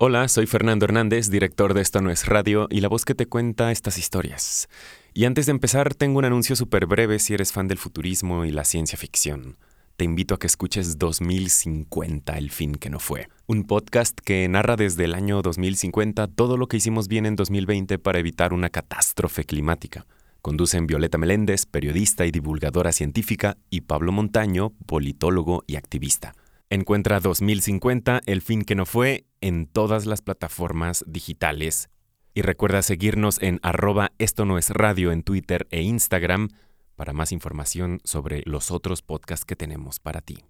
Hola, soy Fernando Hernández, director de Esto No es Radio y la voz que te cuenta estas historias. Y antes de empezar, tengo un anuncio súper breve si eres fan del futurismo y la ciencia ficción. Te invito a que escuches 2050, el fin que no fue. Un podcast que narra desde el año 2050 todo lo que hicimos bien en 2020 para evitar una catástrofe climática. Conducen Violeta Meléndez, periodista y divulgadora científica, y Pablo Montaño, politólogo y activista. Encuentra 2050, el fin que no fue, en todas las plataformas digitales. Y recuerda seguirnos en arroba esto no es radio en Twitter e Instagram para más información sobre los otros podcasts que tenemos para ti.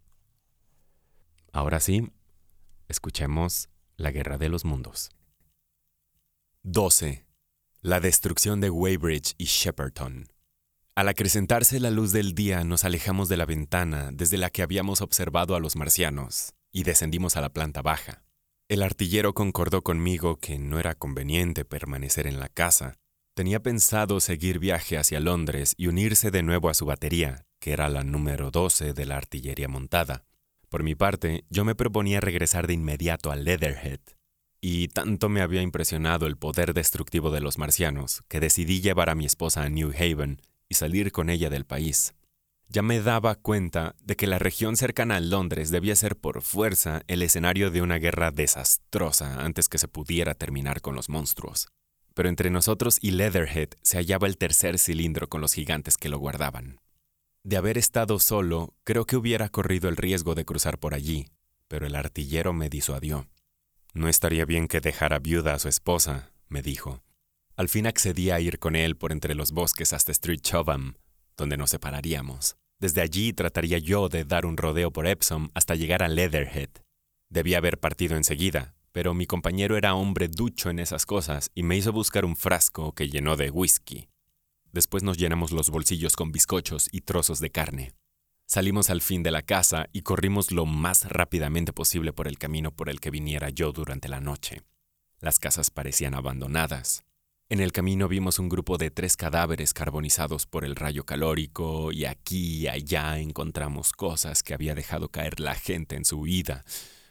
Ahora sí, escuchemos La Guerra de los Mundos. 12. La destrucción de Weybridge y Shepperton. Al acrecentarse la luz del día nos alejamos de la ventana desde la que habíamos observado a los marcianos y descendimos a la planta baja. El artillero concordó conmigo que no era conveniente permanecer en la casa. Tenía pensado seguir viaje hacia Londres y unirse de nuevo a su batería, que era la número 12 de la artillería montada. Por mi parte, yo me proponía regresar de inmediato a Leatherhead. Y tanto me había impresionado el poder destructivo de los marcianos, que decidí llevar a mi esposa a New Haven y salir con ella del país. Ya me daba cuenta de que la región cercana a Londres debía ser por fuerza el escenario de una guerra desastrosa antes que se pudiera terminar con los monstruos. Pero entre nosotros y Leatherhead se hallaba el tercer cilindro con los gigantes que lo guardaban. De haber estado solo, creo que hubiera corrido el riesgo de cruzar por allí, pero el artillero me disuadió. No estaría bien que dejara viuda a su esposa, me dijo. Al fin accedí a ir con él por entre los bosques hasta Street Chobham, donde nos separaríamos. Desde allí trataría yo de dar un rodeo por Epsom hasta llegar a Leatherhead. Debía haber partido enseguida, pero mi compañero era hombre ducho en esas cosas y me hizo buscar un frasco que llenó de whisky. Después nos llenamos los bolsillos con bizcochos y trozos de carne. Salimos al fin de la casa y corrimos lo más rápidamente posible por el camino por el que viniera yo durante la noche. Las casas parecían abandonadas. En el camino vimos un grupo de tres cadáveres carbonizados por el rayo calórico y aquí y allá encontramos cosas que había dejado caer la gente en su huida.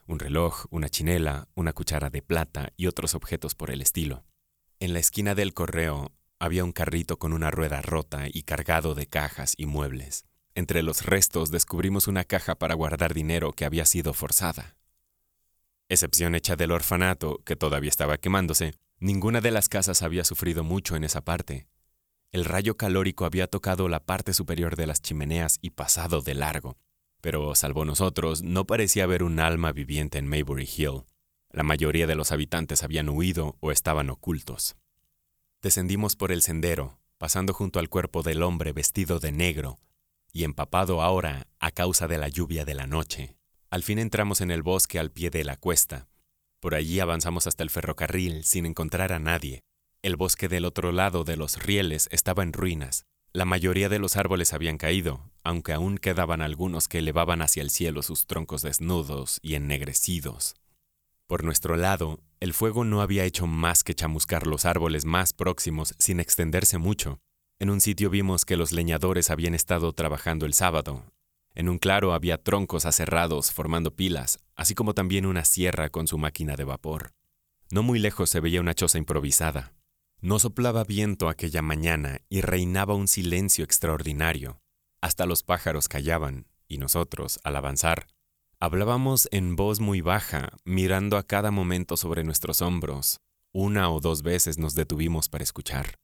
Un reloj, una chinela, una cuchara de plata y otros objetos por el estilo. En la esquina del correo había un carrito con una rueda rota y cargado de cajas y muebles. Entre los restos descubrimos una caja para guardar dinero que había sido forzada. Excepción hecha del orfanato, que todavía estaba quemándose, Ninguna de las casas había sufrido mucho en esa parte. El rayo calórico había tocado la parte superior de las chimeneas y pasado de largo. Pero, salvo nosotros, no parecía haber un alma viviente en Maybury Hill. La mayoría de los habitantes habían huido o estaban ocultos. Descendimos por el sendero, pasando junto al cuerpo del hombre vestido de negro y empapado ahora a causa de la lluvia de la noche. Al fin entramos en el bosque al pie de la cuesta, por allí avanzamos hasta el ferrocarril sin encontrar a nadie. El bosque del otro lado de los rieles estaba en ruinas. La mayoría de los árboles habían caído, aunque aún quedaban algunos que elevaban hacia el cielo sus troncos desnudos y ennegrecidos. Por nuestro lado, el fuego no había hecho más que chamuscar los árboles más próximos sin extenderse mucho. En un sitio vimos que los leñadores habían estado trabajando el sábado, en un claro había troncos aserrados formando pilas, así como también una sierra con su máquina de vapor. No muy lejos se veía una choza improvisada. No soplaba viento aquella mañana y reinaba un silencio extraordinario. Hasta los pájaros callaban, y nosotros, al avanzar, hablábamos en voz muy baja, mirando a cada momento sobre nuestros hombros. Una o dos veces nos detuvimos para escuchar.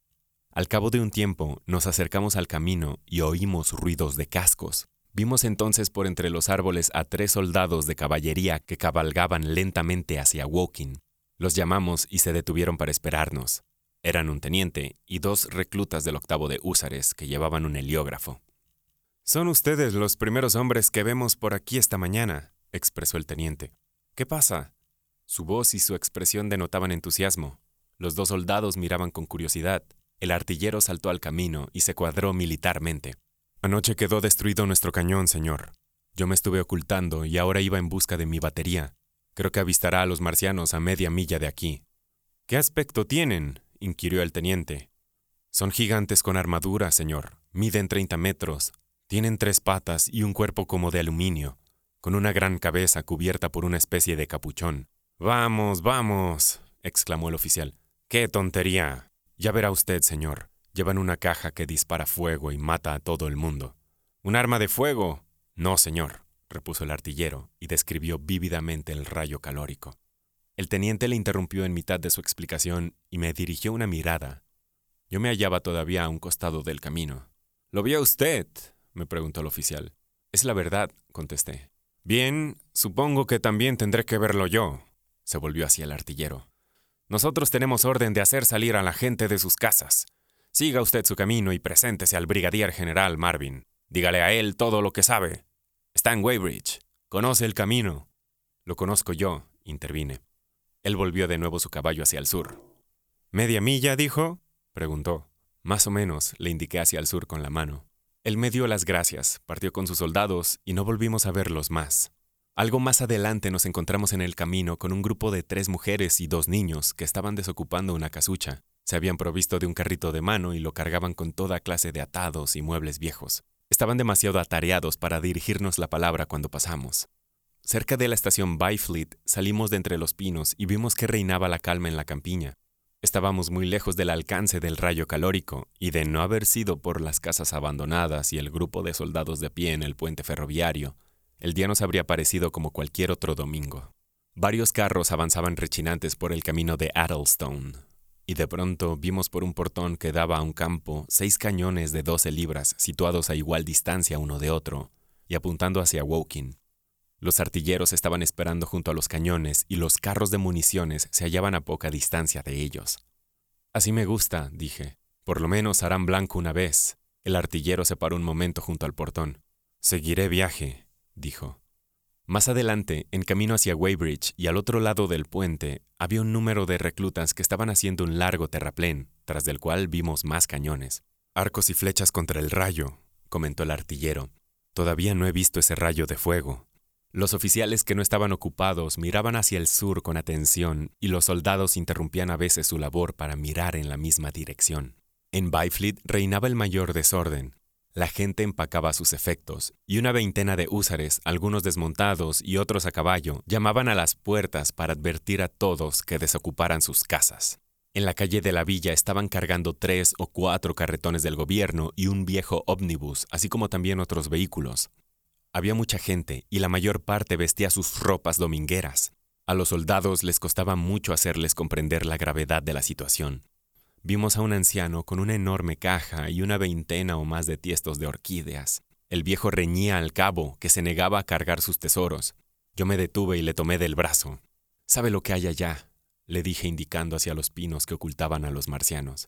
Al cabo de un tiempo nos acercamos al camino y oímos ruidos de cascos. Vimos entonces por entre los árboles a tres soldados de caballería que cabalgaban lentamente hacia Woking. Los llamamos y se detuvieron para esperarnos. Eran un teniente y dos reclutas del octavo de húsares que llevaban un heliógrafo. Son ustedes los primeros hombres que vemos por aquí esta mañana, expresó el teniente. ¿Qué pasa? Su voz y su expresión denotaban entusiasmo. Los dos soldados miraban con curiosidad. El artillero saltó al camino y se cuadró militarmente. Anoche quedó destruido nuestro cañón, señor. Yo me estuve ocultando y ahora iba en busca de mi batería. Creo que avistará a los marcianos a media milla de aquí. ¿Qué aspecto tienen? inquirió el teniente. Son gigantes con armadura, señor. Miden treinta metros. Tienen tres patas y un cuerpo como de aluminio, con una gran cabeza cubierta por una especie de capuchón. Vamos, vamos, exclamó el oficial. ¡Qué tontería! Ya verá usted, señor. Llevan una caja que dispara fuego y mata a todo el mundo. ¿Un arma de fuego? No, señor, repuso el artillero y describió vívidamente el rayo calórico. El teniente le interrumpió en mitad de su explicación y me dirigió una mirada. Yo me hallaba todavía a un costado del camino. ¿Lo vio usted? me preguntó el oficial. Es la verdad, contesté. Bien, supongo que también tendré que verlo yo, se volvió hacia el artillero. Nosotros tenemos orden de hacer salir a la gente de sus casas. Siga usted su camino y preséntese al brigadier general Marvin. Dígale a él todo lo que sabe. Está en Weybridge. Conoce el camino. Lo conozco yo, intervine. Él volvió de nuevo su caballo hacia el sur. ¿Media milla, dijo? preguntó. Más o menos, le indiqué hacia el sur con la mano. Él me dio las gracias, partió con sus soldados y no volvimos a verlos más. Algo más adelante nos encontramos en el camino con un grupo de tres mujeres y dos niños que estaban desocupando una casucha. Se habían provisto de un carrito de mano y lo cargaban con toda clase de atados y muebles viejos. Estaban demasiado atareados para dirigirnos la palabra cuando pasamos. Cerca de la estación Byfleet salimos de entre los pinos y vimos que reinaba la calma en la campiña. Estábamos muy lejos del alcance del rayo calórico, y de no haber sido por las casas abandonadas y el grupo de soldados de pie en el puente ferroviario, el día nos habría parecido como cualquier otro domingo. Varios carros avanzaban rechinantes por el camino de Addlestone, y de pronto vimos por un portón que daba a un campo seis cañones de 12 libras situados a igual distancia uno de otro, y apuntando hacia Woking. Los artilleros estaban esperando junto a los cañones y los carros de municiones se hallaban a poca distancia de ellos. Así me gusta, dije. Por lo menos harán blanco una vez. El artillero se paró un momento junto al portón. Seguiré viaje, dijo. Más adelante, en camino hacia Weybridge y al otro lado del puente, había un número de reclutas que estaban haciendo un largo terraplén, tras del cual vimos más cañones. Arcos y flechas contra el rayo, comentó el artillero. Todavía no he visto ese rayo de fuego. Los oficiales que no estaban ocupados miraban hacia el sur con atención y los soldados interrumpían a veces su labor para mirar en la misma dirección. En Byfleet reinaba el mayor desorden. La gente empacaba sus efectos, y una veintena de húsares, algunos desmontados y otros a caballo, llamaban a las puertas para advertir a todos que desocuparan sus casas. En la calle de la villa estaban cargando tres o cuatro carretones del gobierno y un viejo ómnibus, así como también otros vehículos. Había mucha gente y la mayor parte vestía sus ropas domingueras. A los soldados les costaba mucho hacerles comprender la gravedad de la situación. Vimos a un anciano con una enorme caja y una veintena o más de tiestos de orquídeas. El viejo reñía al cabo, que se negaba a cargar sus tesoros. Yo me detuve y le tomé del brazo. ¿Sabe lo que hay allá? le dije indicando hacia los pinos que ocultaban a los marcianos.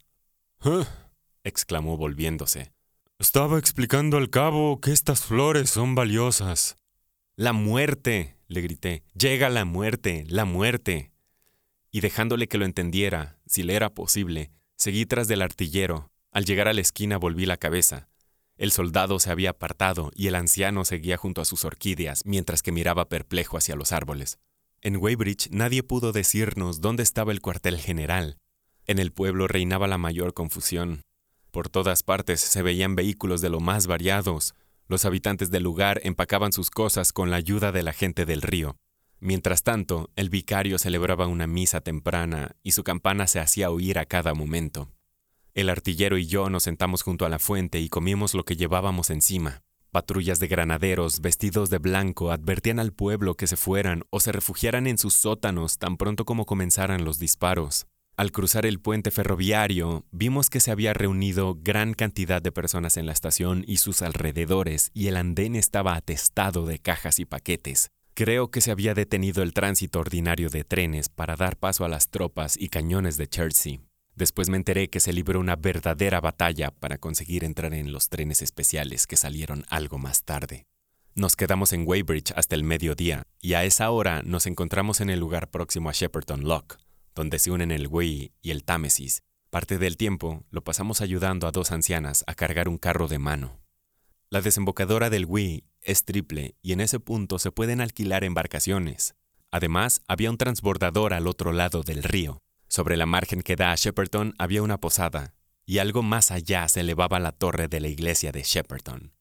«¿Eh?» exclamó volviéndose. Estaba explicando al cabo que estas flores son valiosas. La muerte, le grité. Llega la muerte, la muerte. Y dejándole que lo entendiera, si le era posible, seguí tras del artillero. Al llegar a la esquina volví la cabeza. El soldado se había apartado y el anciano seguía junto a sus orquídeas mientras que miraba perplejo hacia los árboles. En Weybridge nadie pudo decirnos dónde estaba el cuartel general. En el pueblo reinaba la mayor confusión. Por todas partes se veían vehículos de lo más variados. Los habitantes del lugar empacaban sus cosas con la ayuda de la gente del río. Mientras tanto, el vicario celebraba una misa temprana y su campana se hacía oír a cada momento. El artillero y yo nos sentamos junto a la fuente y comimos lo que llevábamos encima. Patrullas de granaderos vestidos de blanco advertían al pueblo que se fueran o se refugiaran en sus sótanos tan pronto como comenzaran los disparos. Al cruzar el puente ferroviario, vimos que se había reunido gran cantidad de personas en la estación y sus alrededores, y el andén estaba atestado de cajas y paquetes. Creo que se había detenido el tránsito ordinario de trenes para dar paso a las tropas y cañones de Chertsey. Después me enteré que se libró una verdadera batalla para conseguir entrar en los trenes especiales que salieron algo más tarde. Nos quedamos en Weybridge hasta el mediodía, y a esa hora nos encontramos en el lugar próximo a Shepperton Lock donde se unen el Wei y el Támesis. Parte del tiempo lo pasamos ayudando a dos ancianas a cargar un carro de mano. La desembocadora del Wei es triple y en ese punto se pueden alquilar embarcaciones. Además, había un transbordador al otro lado del río. Sobre la margen que da a Shepperton había una posada, y algo más allá se elevaba la torre de la iglesia de Shepperton.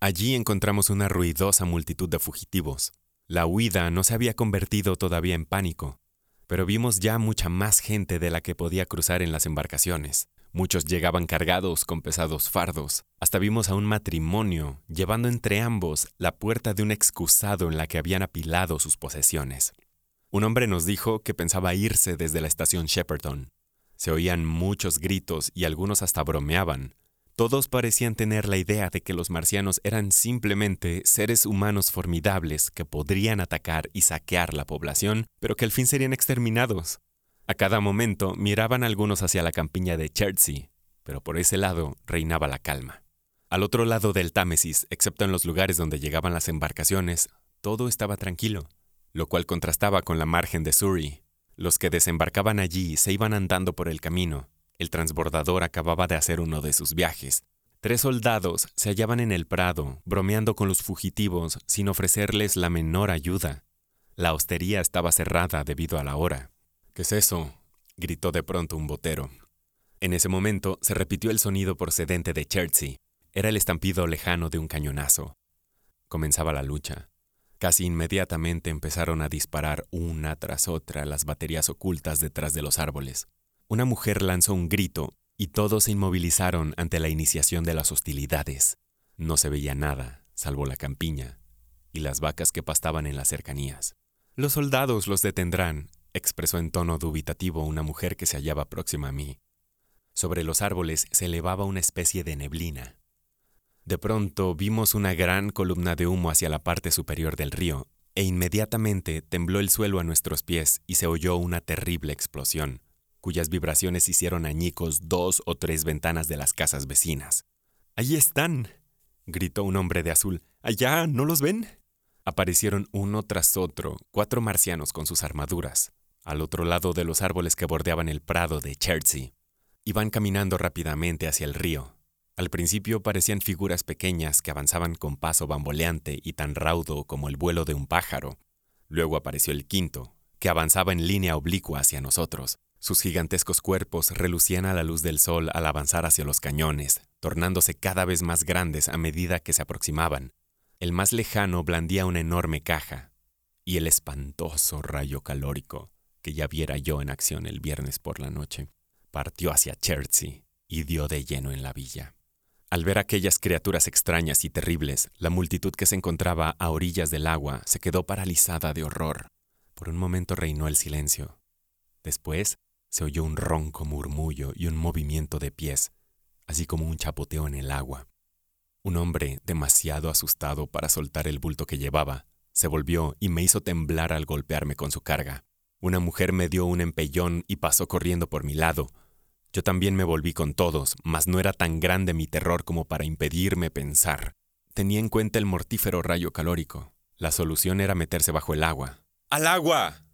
Allí encontramos una ruidosa multitud de fugitivos. La huida no se había convertido todavía en pánico, Pero vimos ya mucha más gente de la que podía cruzar en las embarcaciones. Muchos llegaban cargados con pesados fardos. Hasta vimos a un matrimonio llevando entre ambos la puerta de un excusado en la que habían apilado sus posesiones. Un hombre nos dijo que pensaba irse desde la estación Shepperton. Se oían muchos gritos y algunos hasta bromeaban. Todos parecían tener la idea de que los marcianos eran simplemente seres humanos formidables que podrían atacar y saquear la población, pero que al fin serían exterminados. A cada momento miraban algunos hacia la campiña de Chertsey, pero por ese lado reinaba la calma. Al otro lado del Támesis, excepto en los lugares donde llegaban las embarcaciones, todo estaba tranquilo, lo cual contrastaba con la margen de Surrey. Los que desembarcaban allí se iban andando por el camino. El transbordador acababa de hacer uno de sus viajes. Tres soldados se hallaban en el prado, bromeando con los fugitivos sin ofrecerles la menor ayuda. La hostería estaba cerrada debido a la hora. ¿Qué es eso? gritó de pronto un botero. En ese momento se repitió el sonido procedente de Chertsey. Era el estampido lejano de un cañonazo. Comenzaba la lucha. Casi inmediatamente empezaron a disparar una tras otra las baterías ocultas detrás de los árboles. Una mujer lanzó un grito y todos se inmovilizaron ante la iniciación de las hostilidades. No se veía nada, salvo la campiña y las vacas que pastaban en las cercanías. Los soldados los detendrán, expresó en tono dubitativo una mujer que se hallaba próxima a mí. Sobre los árboles se elevaba una especie de neblina. De pronto vimos una gran columna de humo hacia la parte superior del río, e inmediatamente tembló el suelo a nuestros pies y se oyó una terrible explosión, cuyas vibraciones hicieron añicos dos o tres ventanas de las casas vecinas. ¡Allí están! gritó un hombre de azul. ¡Allá! ¿No los ven? Aparecieron uno tras otro cuatro marcianos con sus armaduras al otro lado de los árboles que bordeaban el prado de Chertsey. Iban caminando rápidamente hacia el río. Al principio parecían figuras pequeñas que avanzaban con paso bamboleante y tan raudo como el vuelo de un pájaro. Luego apareció el quinto, que avanzaba en línea oblicua hacia nosotros. Sus gigantescos cuerpos relucían a la luz del sol al avanzar hacia los cañones, tornándose cada vez más grandes a medida que se aproximaban. El más lejano blandía una enorme caja, y el espantoso rayo calórico que ya viera yo en acción el viernes por la noche, partió hacia Chertsey y dio de lleno en la villa. Al ver aquellas criaturas extrañas y terribles, la multitud que se encontraba a orillas del agua se quedó paralizada de horror. Por un momento reinó el silencio. Después se oyó un ronco murmullo y un movimiento de pies, así como un chapoteo en el agua. Un hombre, demasiado asustado para soltar el bulto que llevaba, se volvió y me hizo temblar al golpearme con su carga. Una mujer me dio un empellón y pasó corriendo por mi lado. Yo también me volví con todos, mas no era tan grande mi terror como para impedirme pensar. Tenía en cuenta el mortífero rayo calórico. La solución era meterse bajo el agua. ¡Al agua!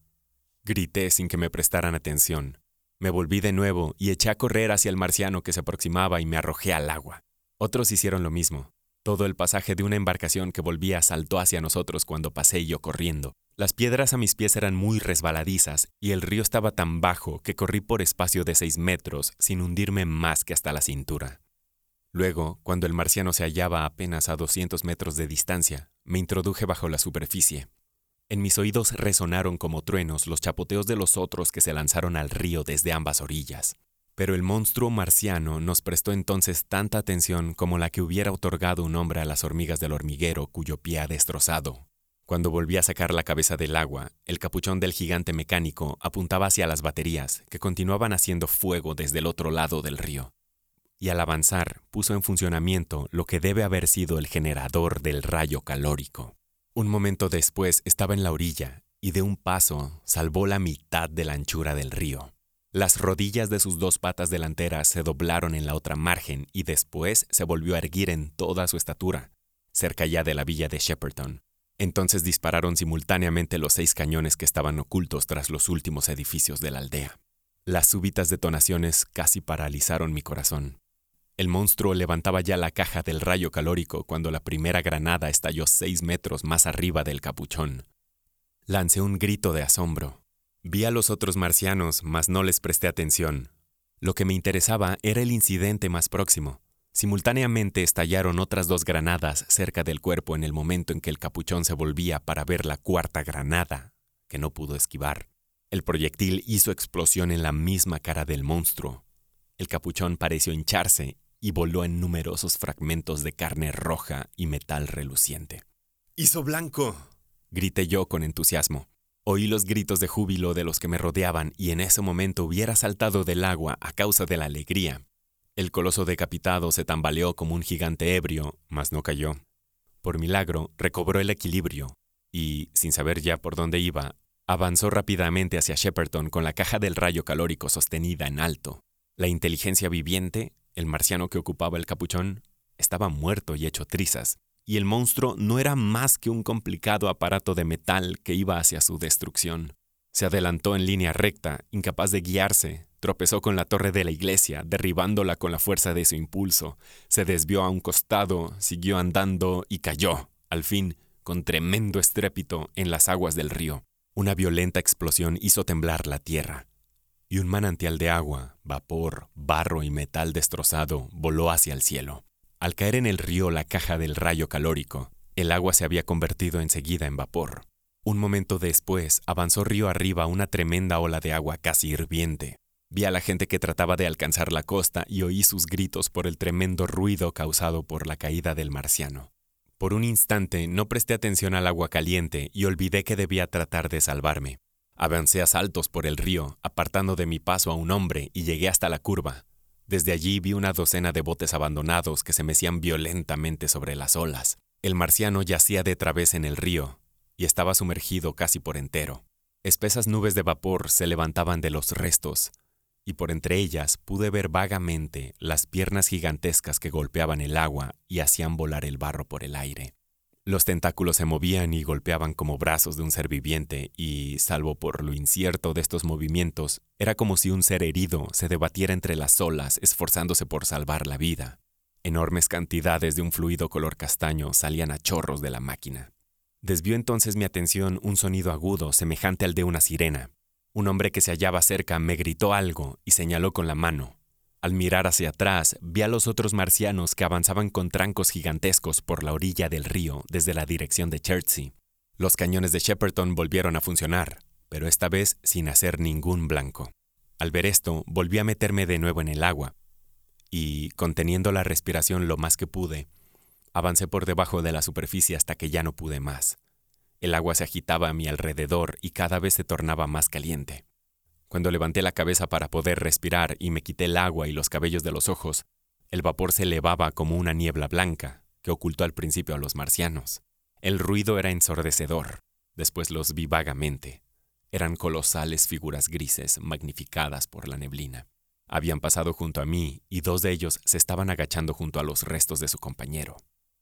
Grité sin que me prestaran atención. Me volví de nuevo y eché a correr hacia el marciano que se aproximaba y me arrojé al agua. Otros hicieron lo mismo. Todo el pasaje de una embarcación que volvía saltó hacia nosotros cuando pasé yo corriendo. Las piedras a mis pies eran muy resbaladizas y el río estaba tan bajo que corrí por espacio de seis metros sin hundirme más que hasta la cintura. Luego, cuando el marciano se hallaba apenas a 200 metros de distancia, me introduje bajo la superficie. En mis oídos resonaron como truenos los chapoteos de los otros que se lanzaron al río desde ambas orillas. Pero el monstruo marciano nos prestó entonces tanta atención como la que hubiera otorgado un hombre a las hormigas del hormiguero cuyo pie ha destrozado. Cuando volví a sacar la cabeza del agua, el capuchón del gigante mecánico apuntaba hacia las baterías, que continuaban haciendo fuego desde el otro lado del río. Y al avanzar, puso en funcionamiento lo que debe haber sido el generador del rayo calórico. Un momento después estaba en la orilla, y de un paso salvó la mitad de la anchura del río. Las rodillas de sus dos patas delanteras se doblaron en la otra margen y después se volvió a erguir en toda su estatura, cerca ya de la villa de Shepperton. Entonces dispararon simultáneamente los seis cañones que estaban ocultos tras los últimos edificios de la aldea. Las súbitas detonaciones casi paralizaron mi corazón. El monstruo levantaba ya la caja del rayo calórico cuando la primera granada estalló seis metros más arriba del capuchón. Lancé un grito de asombro. Vi a los otros marcianos, mas no les presté atención. Lo que me interesaba era el incidente más próximo. Simultáneamente estallaron otras dos granadas cerca del cuerpo en el momento en que el capuchón se volvía para ver la cuarta granada, que no pudo esquivar. El proyectil hizo explosión en la misma cara del monstruo. El capuchón pareció hincharse y voló en numerosos fragmentos de carne roja y metal reluciente. ¡Hizo blanco! grité yo con entusiasmo. Oí los gritos de júbilo de los que me rodeaban y en ese momento hubiera saltado del agua a causa de la alegría. El coloso decapitado se tambaleó como un gigante ebrio, mas no cayó. Por milagro, recobró el equilibrio y, sin saber ya por dónde iba, avanzó rápidamente hacia Shepperton con la caja del rayo calórico sostenida en alto. La inteligencia viviente, el marciano que ocupaba el capuchón, estaba muerto y hecho trizas, y el monstruo no era más que un complicado aparato de metal que iba hacia su destrucción. Se adelantó en línea recta, incapaz de guiarse, tropezó con la torre de la iglesia, derribándola con la fuerza de su impulso, se desvió a un costado, siguió andando y cayó, al fin, con tremendo estrépito, en las aguas del río. Una violenta explosión hizo temblar la tierra, y un manantial de agua, vapor, barro y metal destrozado voló hacia el cielo. Al caer en el río la caja del rayo calórico, el agua se había convertido enseguida en vapor. Un momento después avanzó río arriba una tremenda ola de agua casi hirviente. Vi a la gente que trataba de alcanzar la costa y oí sus gritos por el tremendo ruido causado por la caída del marciano. Por un instante no presté atención al agua caliente y olvidé que debía tratar de salvarme. Avancé a saltos por el río, apartando de mi paso a un hombre y llegué hasta la curva. Desde allí vi una docena de botes abandonados que se mecían violentamente sobre las olas. El marciano yacía de través en el río y estaba sumergido casi por entero. Espesas nubes de vapor se levantaban de los restos, y por entre ellas pude ver vagamente las piernas gigantescas que golpeaban el agua y hacían volar el barro por el aire. Los tentáculos se movían y golpeaban como brazos de un ser viviente y, salvo por lo incierto de estos movimientos, era como si un ser herido se debatiera entre las olas esforzándose por salvar la vida. Enormes cantidades de un fluido color castaño salían a chorros de la máquina. Desvió entonces mi atención un sonido agudo semejante al de una sirena. Un hombre que se hallaba cerca me gritó algo y señaló con la mano. Al mirar hacia atrás, vi a los otros marcianos que avanzaban con trancos gigantescos por la orilla del río desde la dirección de Chertsey. Los cañones de Shepperton volvieron a funcionar, pero esta vez sin hacer ningún blanco. Al ver esto, volví a meterme de nuevo en el agua, y, conteniendo la respiración lo más que pude, avancé por debajo de la superficie hasta que ya no pude más. El agua se agitaba a mi alrededor y cada vez se tornaba más caliente. Cuando levanté la cabeza para poder respirar y me quité el agua y los cabellos de los ojos, el vapor se elevaba como una niebla blanca que ocultó al principio a los marcianos. El ruido era ensordecedor, después los vi vagamente. Eran colosales figuras grises magnificadas por la neblina. Habían pasado junto a mí y dos de ellos se estaban agachando junto a los restos de su compañero.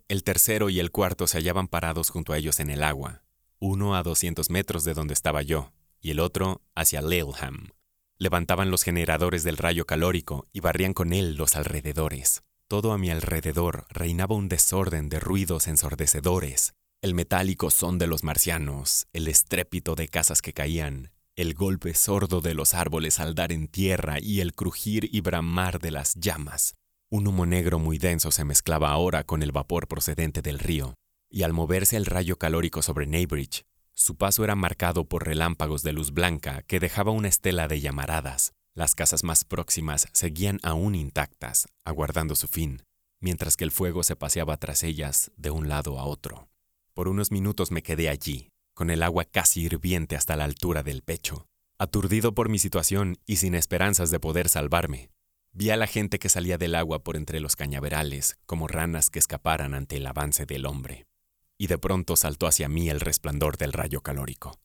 El tercero y el cuarto se hallaban parados junto a ellos en el agua, uno a 200 metros de donde estaba yo, y el otro hacia Laleham. Levantaban los generadores del rayo calórico y barrían con él los alrededores. Todo a mi alrededor reinaba un desorden de ruidos ensordecedores. El metálico son de los marcianos, el estrépito de casas que caían, el golpe sordo de los árboles al dar en tierra y el crujir y bramar de las llamas. Un humo negro muy denso se mezclaba ahora con el vapor procedente del río, y al moverse el rayo calórico sobre Neybridge, su paso era marcado por relámpagos de luz blanca que dejaba una estela de llamaradas. Las casas más próximas seguían aún intactas, aguardando su fin, mientras que el fuego se paseaba tras ellas de un lado a otro. Por unos minutos me quedé allí, con el agua casi hirviente hasta la altura del pecho, aturdido por mi situación y sin esperanzas de poder salvarme. Vi a la gente que salía del agua por entre los cañaverales, como ranas que escaparan ante el avance del hombre y de pronto saltó hacia mí el resplandor del rayo calórico.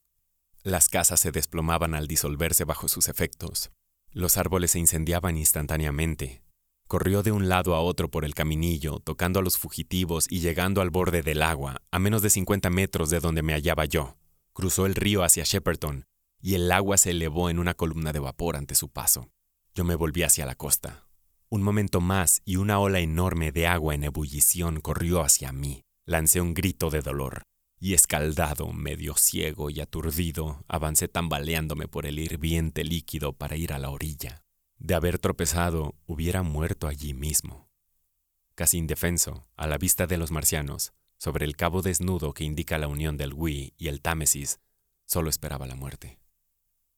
Las casas se desplomaban al disolverse bajo sus efectos. Los árboles se incendiaban instantáneamente. Corrió de un lado a otro por el caminillo, tocando a los fugitivos y llegando al borde del agua, a menos de 50 metros de donde me hallaba yo. Cruzó el río hacia Shepperton, y el agua se elevó en una columna de vapor ante su paso. Yo me volví hacia la costa. Un momento más y una ola enorme de agua en ebullición corrió hacia mí. Lancé un grito de dolor, y escaldado, medio ciego y aturdido, avancé tambaleándome por el hirviente líquido para ir a la orilla. De haber tropezado, hubiera muerto allí mismo. Casi indefenso, a la vista de los marcianos, sobre el cabo desnudo que indica la unión del Wii y el Támesis, solo esperaba la muerte.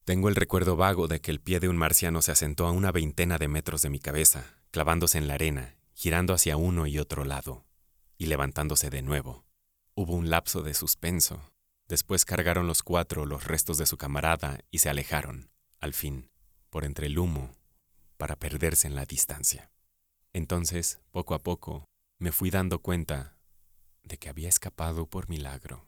Tengo el recuerdo vago de que el pie de un marciano se asentó a una veintena de metros de mi cabeza, clavándose en la arena, girando hacia uno y otro lado, y levantándose de nuevo. Hubo un lapso de suspenso. Después cargaron los cuatro los restos de su camarada y se alejaron, al fin, por entre el humo, para perderse en la distancia. Entonces, poco a poco, me fui dando cuenta de que había escapado por milagro.